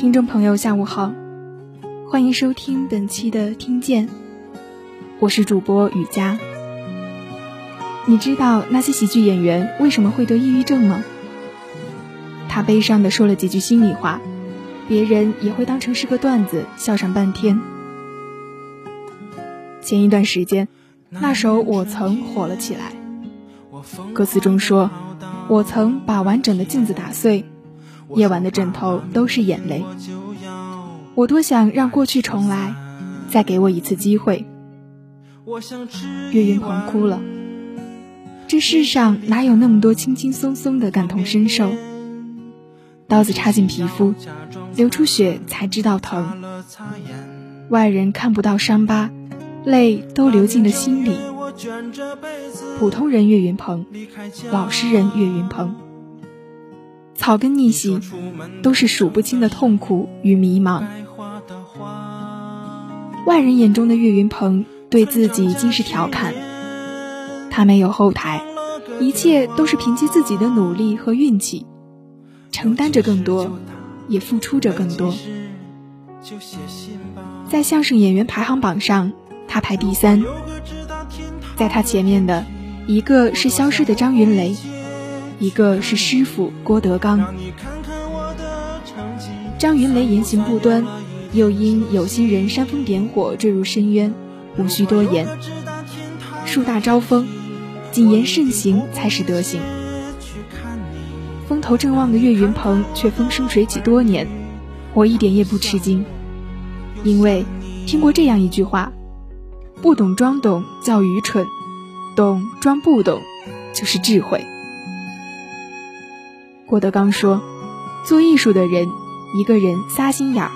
听众朋友，下午好，欢迎收听本期的听见，我是主播雨佳。你知道那些喜剧演员为什么会得抑郁症吗？他悲伤的说了几句心里话，别人也会当成是个段子笑上半天。前一段时间，那首《我曾》火了起来，歌词中说：“我曾把完整的镜子打碎。”夜晚的枕头都是眼泪，我多想让过去重来，再给我一次机会。岳云鹏哭了，这世上哪有那么多轻轻松松的感同身受？刀子插进皮肤，流出血才知道疼。外人看不到伤疤，泪都流进了心里。普通人岳云鹏，老实人岳云鹏。草根逆袭，都是数不清的痛苦与迷茫。外人眼中的岳云鹏，对自己尽是调侃。他没有后台，一切都是凭借自己的努力和运气，承担着更多，也付出着更多。在相声演员排行榜上，他排第三。在他前面的，一个是消失的张云雷。一个是师傅郭德纲，张云雷言行不端，又因有心人煽风点火坠入深渊，无需多言。树大招风，谨言慎行才是德行。风头正旺的岳云鹏却风生水起多年，我一点也不吃惊，因为听过这样一句话：不懂装懂叫愚蠢，懂装不懂就是智慧。郭德纲说：“做艺术的人，一个人仨心眼儿。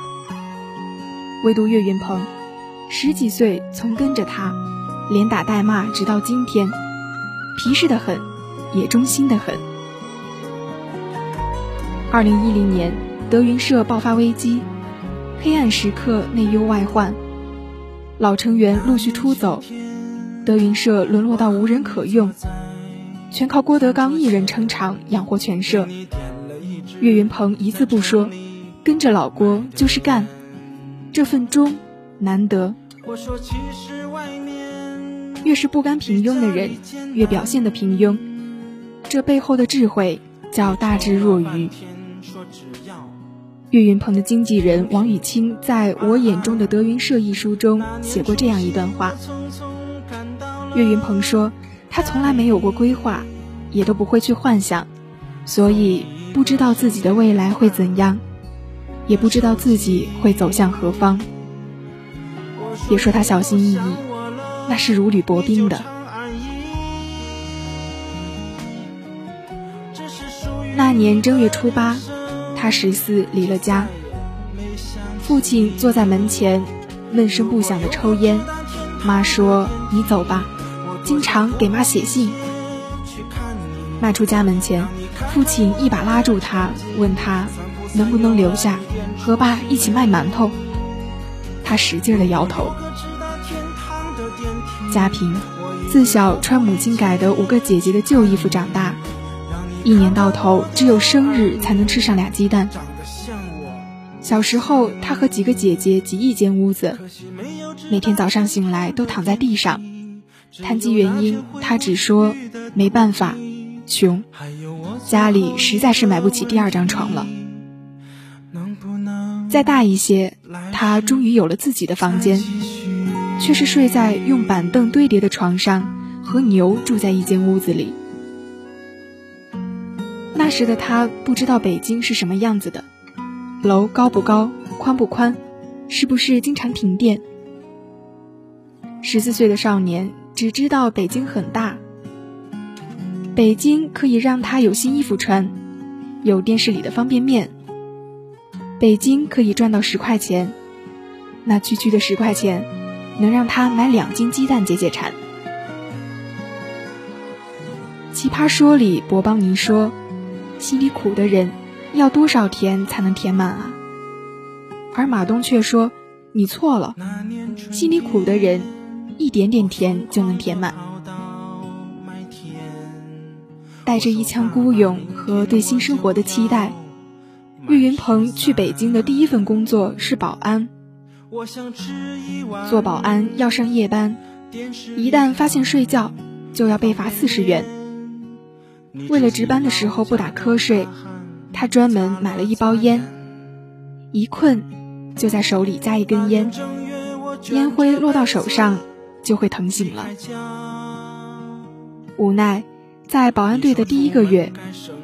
唯独岳云鹏，十几岁从跟着他，连打带骂，直到今天，皮实的很，也忠心的很。”二零一零年，德云社爆发危机，黑暗时刻，内忧外患，老成员陆续出走，德云社沦落到无人可用。全靠郭德纲一人撑场养活全社，岳云鹏一字不说，跟着老郭就是干，这份忠难得。越是不甘平庸的人，越表现的平庸，这背后的智慧叫大智若愚。岳云鹏的经纪人王雨清在我眼中的德云社一书中写过这样一段话：岳云鹏说。他从来没有过规划，也都不会去幻想，所以不知道自己的未来会怎样，也不知道自己会走向何方。别说他小心翼翼，那是如履薄冰的。那年正月初八，他十四离了家，父亲坐在门前，闷声不响的抽烟。妈说：“你走吧。”经常给妈写信。迈出家门前，父亲一把拉住他，问他能不能留下和爸一起卖馒头。他使劲的摇头。家平自小穿母亲改的五个姐姐的旧衣服长大，一年到头只有生日才能吃上俩鸡蛋。小时候，他和几个姐姐挤一间屋子，每天早上醒来都躺在地上。谈及原因，他只说没办法，穷，家里实在是买不起第二张床了。再大一些，他终于有了自己的房间，却是睡在用板凳堆叠的床上，和牛住在一间屋子里。那时的他不知道北京是什么样子的，楼高不高，宽不宽，是不是经常停电？十四岁的少年。只知道北京很大，北京可以让他有新衣服穿，有电视里的方便面。北京可以赚到十块钱，那区区的十块钱，能让他买两斤鸡蛋解解馋。奇葩说里，博邦尼说：“心里苦的人，要多少甜才能填满啊？”而马东却说：“你错了，心里苦的人。”一点点甜就能填满，带着一腔孤勇和对新生活的期待，岳云鹏去北京的第一份工作是保安。做保安要上夜班，一旦发现睡觉，就要被罚四十元。为了值班的时候不打瞌睡，他专门买了一包烟，一困就在手里夹一根烟，烟灰落到手上就会疼醒了。无奈，在保安队的第一个月，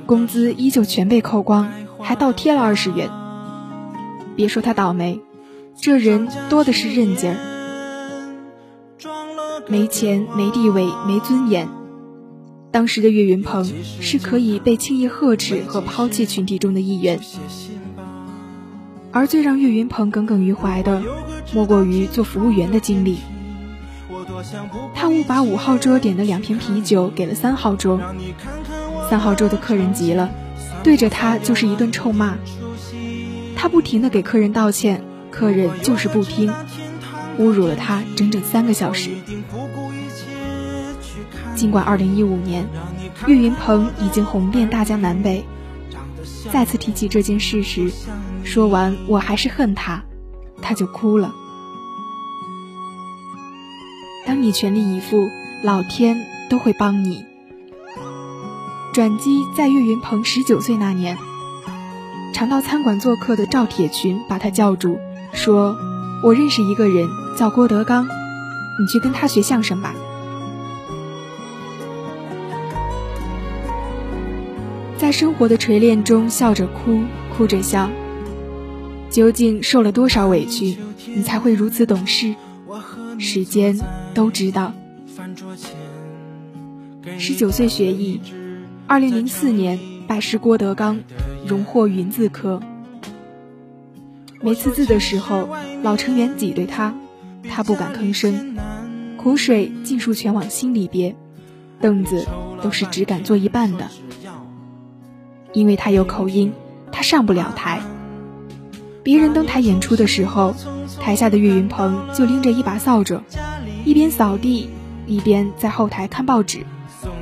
工资依旧全被扣光，还倒贴了二十元。别说他倒霉。这人多的是韧劲儿，没钱、没地位、没尊严。当时的岳云鹏是可以被轻易呵斥和抛弃群体中的一员，而最让岳云鹏耿耿于怀的，莫过于做服务员的经历。他误把五号桌点的两瓶啤酒给了三号桌，三号桌的客人急了，对着他就是一顿臭骂。他不停的给客人道歉。客人就是不听，侮辱了他整整三个小时。尽管2015年岳云鹏已经红遍大江南北，再次提起这件事时，说完我还是恨他，他就哭了。你全力以赴，老天都会帮你。转机在岳云鹏十九岁那年，常到餐馆做客的赵铁群把他叫住。说：“我认识一个人，叫郭德纲，你去跟他学相声吧。”在生活的锤炼中，笑着哭，哭着笑。究竟受了多少委屈，你才会如此懂事？时间都知道。十九岁学艺，二零零四年拜师郭德纲，荣获云字科。没刺字的时候，老成员挤兑他，他不敢吭声，苦水尽数全往心里憋，凳子都是只敢坐一半的。因为他有口音，他上不了台。别人登台演出的时候，台下的岳云鹏就拎着一把扫帚，一边扫地，一边在后台看报纸，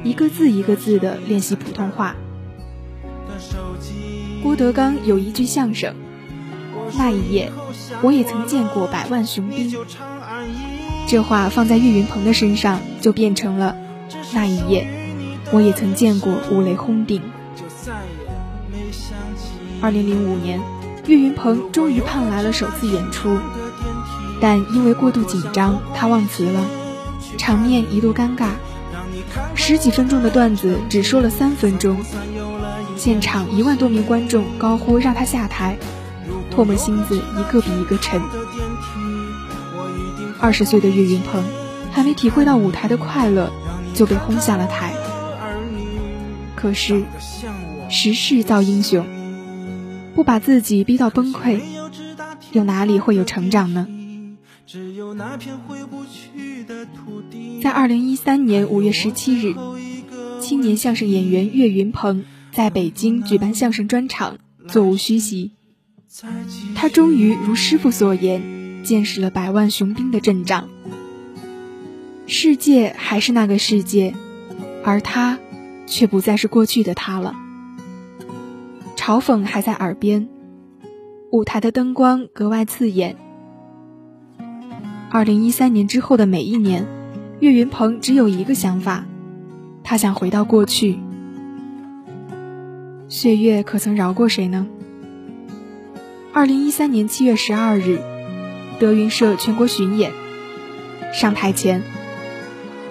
一个字一个字的练习普通话。郭德纲有一句相声。那一夜，我也曾见过百万雄兵。这话放在岳云鹏的身上，就变成了那一夜，我也曾见过五雷轰顶。二零零五年，岳云鹏终于盼来了首次演出，但因为过度紧张，他忘词了，场面一度尴尬。十几分钟的段子只说了三分钟，现场一万多名观众高呼让他下台。唾沫星子一个比一个沉。二十岁的岳云鹏还没体会到舞台的快乐，就被轰下了台。可是，时势造英雄，不把自己逼到崩溃，又哪里会有成长呢？只有那片回不去的土地在二零一三年五月十七日，青年相声演员岳云鹏在北京举办相声专场，座无虚席。他终于如师傅所言，见识了百万雄兵的阵仗。世界还是那个世界，而他却不再是过去的他了。嘲讽还在耳边，舞台的灯光格外刺眼。二零一三年之后的每一年，岳云鹏只有一个想法，他想回到过去。岁月可曾饶过谁呢？二零一三年七月十二日，德云社全国巡演，上台前，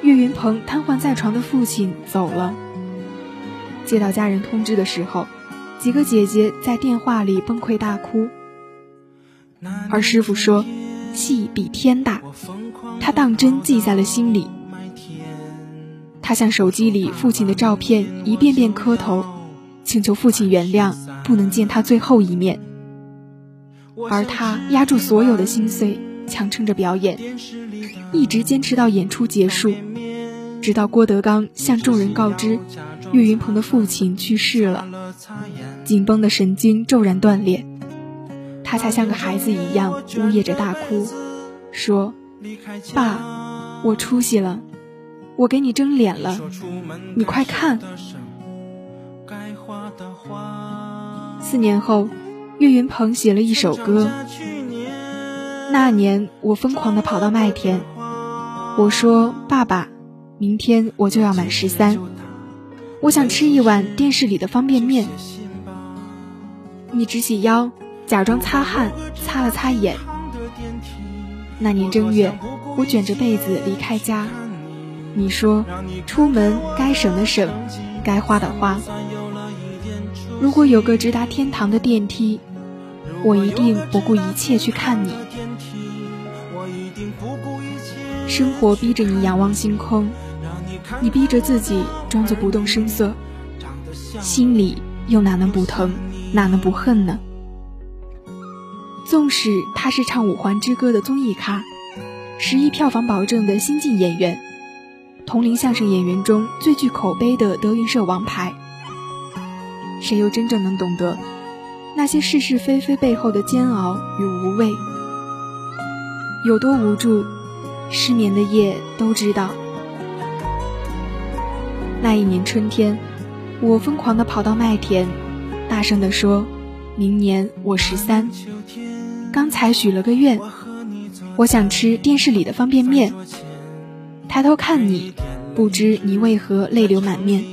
岳云鹏瘫痪在床的父亲走了。接到家人通知的时候，几个姐姐在电话里崩溃大哭。而师傅说，戏比天大，他当真记在了心里。他向手机里父亲的照片一遍遍磕头，请求父亲原谅，不能见他最后一面。而他压住所有的心碎，强撑着表演，一直坚持到演出结束，直到郭德纲向众人告知岳云鹏的父亲去世了，紧绷的神经骤然断裂，他才像个孩子一样呜咽着大哭，说：“爸，我出息了，我给你争脸了，你快看。”四年后。岳云鹏写了一首歌。那年我疯狂地跑到麦田，我说：“爸爸，明天我就要满十三，我想吃一碗电视里的方便面。”你直起腰，假装擦汗，擦了擦眼。那年正月，我卷着被子离开家。你说：“出门该省的省，该花的花。”如果有个直达天堂的电梯，我一定不顾一切去看你。生活逼着你仰望星空，你逼着自己装作不动声色，心里又哪能不疼？哪能不恨呢？纵使他是唱《五环之歌》的综艺咖，十亿票房保证的新晋演员，同龄相声演员中最具口碑的德云社王牌，谁又真正能懂得那些是是非非背后的煎熬与无畏？有多无助，失眠的夜都知道。那一年春天，我疯狂地跑到麦田。大声地说：“明年我十三，刚才许了个愿，我想吃电视里的方便面。抬头看你，不知你为何泪流满面。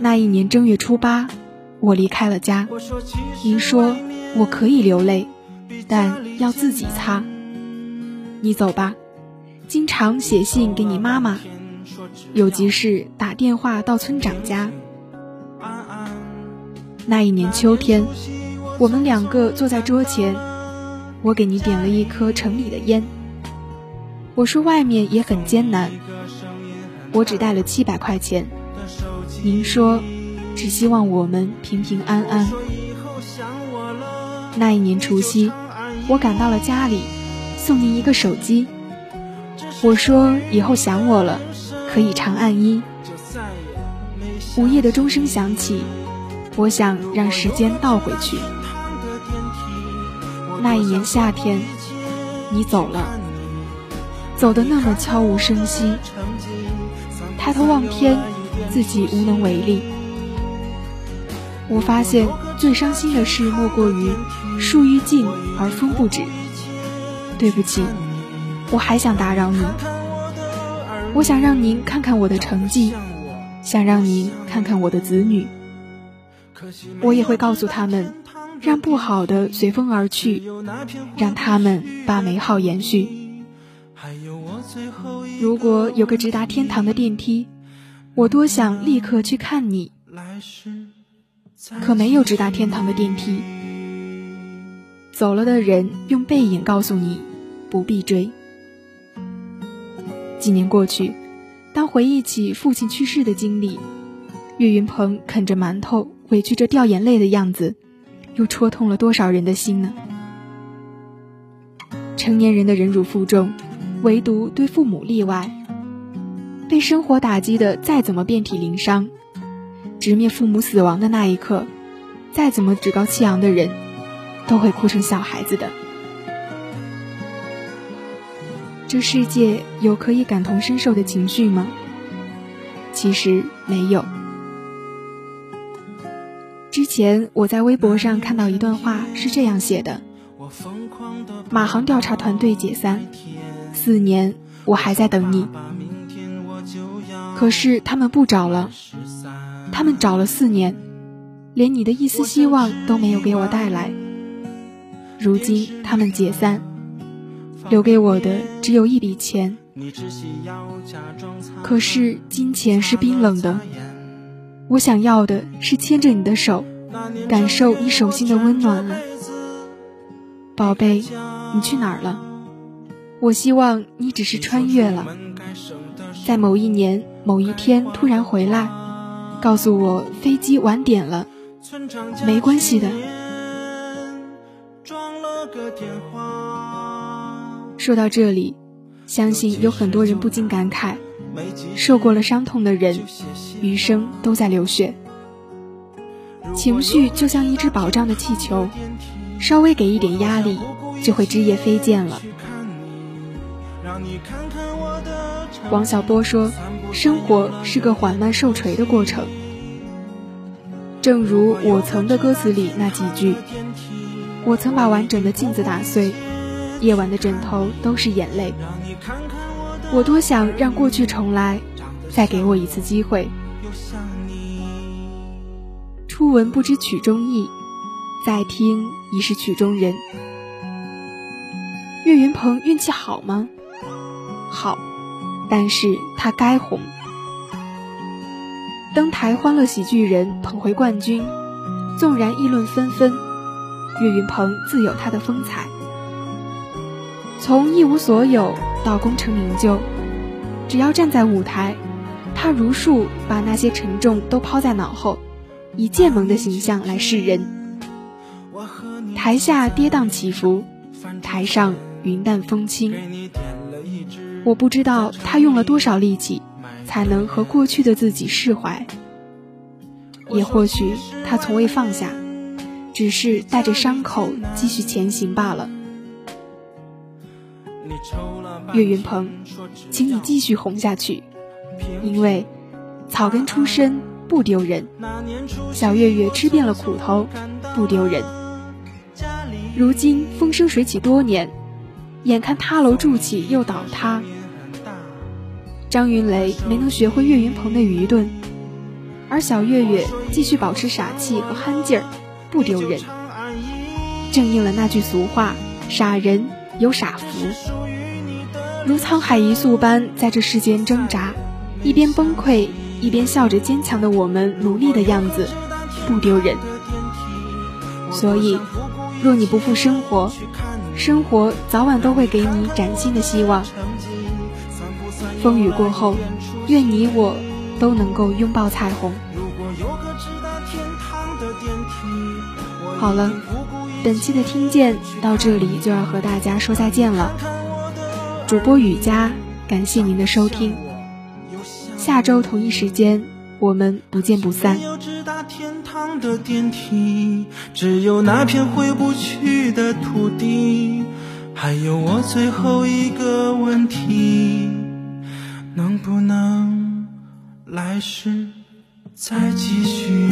那一年正月初八，我离开了家。您说我可以流泪，但要自己擦。你走吧，经常写信给你妈妈，有急事打电话到村长家。”那一年秋天，我们两个坐在桌前，我给你点了一颗城里的烟。我说外面也很艰难，我只带了七百块钱。您说，只希望我们平平安安。那一年除夕，我赶到了家里，送您一个手机。我说以后想我了，可以长按一。午夜的钟声响起。我想让时间倒回去。那一年夏天，你走了，走得那么悄无声息。抬头望天，自己无能为力。我发现最伤心的事莫过于树欲静而风不止。对不起，我还想打扰你。我想让您看看我的成绩，想让您看看我的子女。我也会告诉他们，让不好的随风而去，让他们把美好延续。如果有个直达天堂的电梯，我多想立刻去看你。可没有直达天堂的电梯，走了的人用背影告诉你，不必追。几年过去，当回忆起父亲去世的经历，岳云鹏啃着馒头。委屈着掉眼泪的样子，又戳痛了多少人的心呢？成年人的忍辱负重，唯独对父母例外。被生活打击的再怎么遍体鳞伤，直面父母死亡的那一刻，再怎么趾高气扬的人，都会哭成小孩子的。这世界有可以感同身受的情绪吗？其实没有。之前我在微博上看到一段话，是这样写的：马航调查团队解散，四年我还在等你。可是他们不找了，他们找了四年，连你的一丝希望都没有给我带来。如今他们解散，留给我的只有一笔钱。可是金钱是冰冷的。我想要的是牵着你的手，感受你手心的温暖啊，宝贝，你去哪儿了？我希望你只是穿越了，在某一年某一天突然回来，告诉我飞机晚点了，没关系的。说到这里，相信有很多人不禁感慨。受过了伤痛的人，余生都在流血。情绪就像一只饱胀的气球，稍微给一点压力，就会枝叶飞溅了。王小波说：“生活是个缓慢受锤的过程。”正如我曾的歌词里那几句：“我曾把完整的镜子打碎，夜晚的枕头都是眼泪。”我多想让过去重来，再给我一次机会。初闻不知曲中意，再听已是曲中人。岳云鹏运气好吗？好，但是他该红。登台欢乐喜剧人捧回冠军，纵然议论纷纷，岳云鹏自有他的风采。从一无所有到功成名就，只要站在舞台，他如数把那些沉重都抛在脑后，以剑盟的形象来示人。台下跌宕起伏，台上云淡风轻。我不知道他用了多少力气，才能和过去的自己释怀。也或许他从未放下，只是带着伤口继续前行罢了。岳云鹏，请你继续红下去，因为草根出身不丢人，小岳岳吃遍了苦头不丢人。如今风生水起多年，眼看塌楼筑起又倒塌，张云雷没能学会岳云鹏的愚钝，而小岳岳继续保持傻气和憨劲儿，不丢人。正应了那句俗话：傻人有傻福。如沧海一粟般在这世间挣扎，一边崩溃一边笑着坚强的我们努力的样子，不丢人。所以，若你不负生活，生活早晚都会给你崭新的希望。风雨过后，愿你我都能够拥抱彩虹。好了，本期的听见到这里就要和大家说再见了。主播雨佳，感谢您的收听。下周同一时间，我们不见不散。有直达天堂的电梯只有那片回不去的土地，还有我最后一个问题，能不能来世再继续？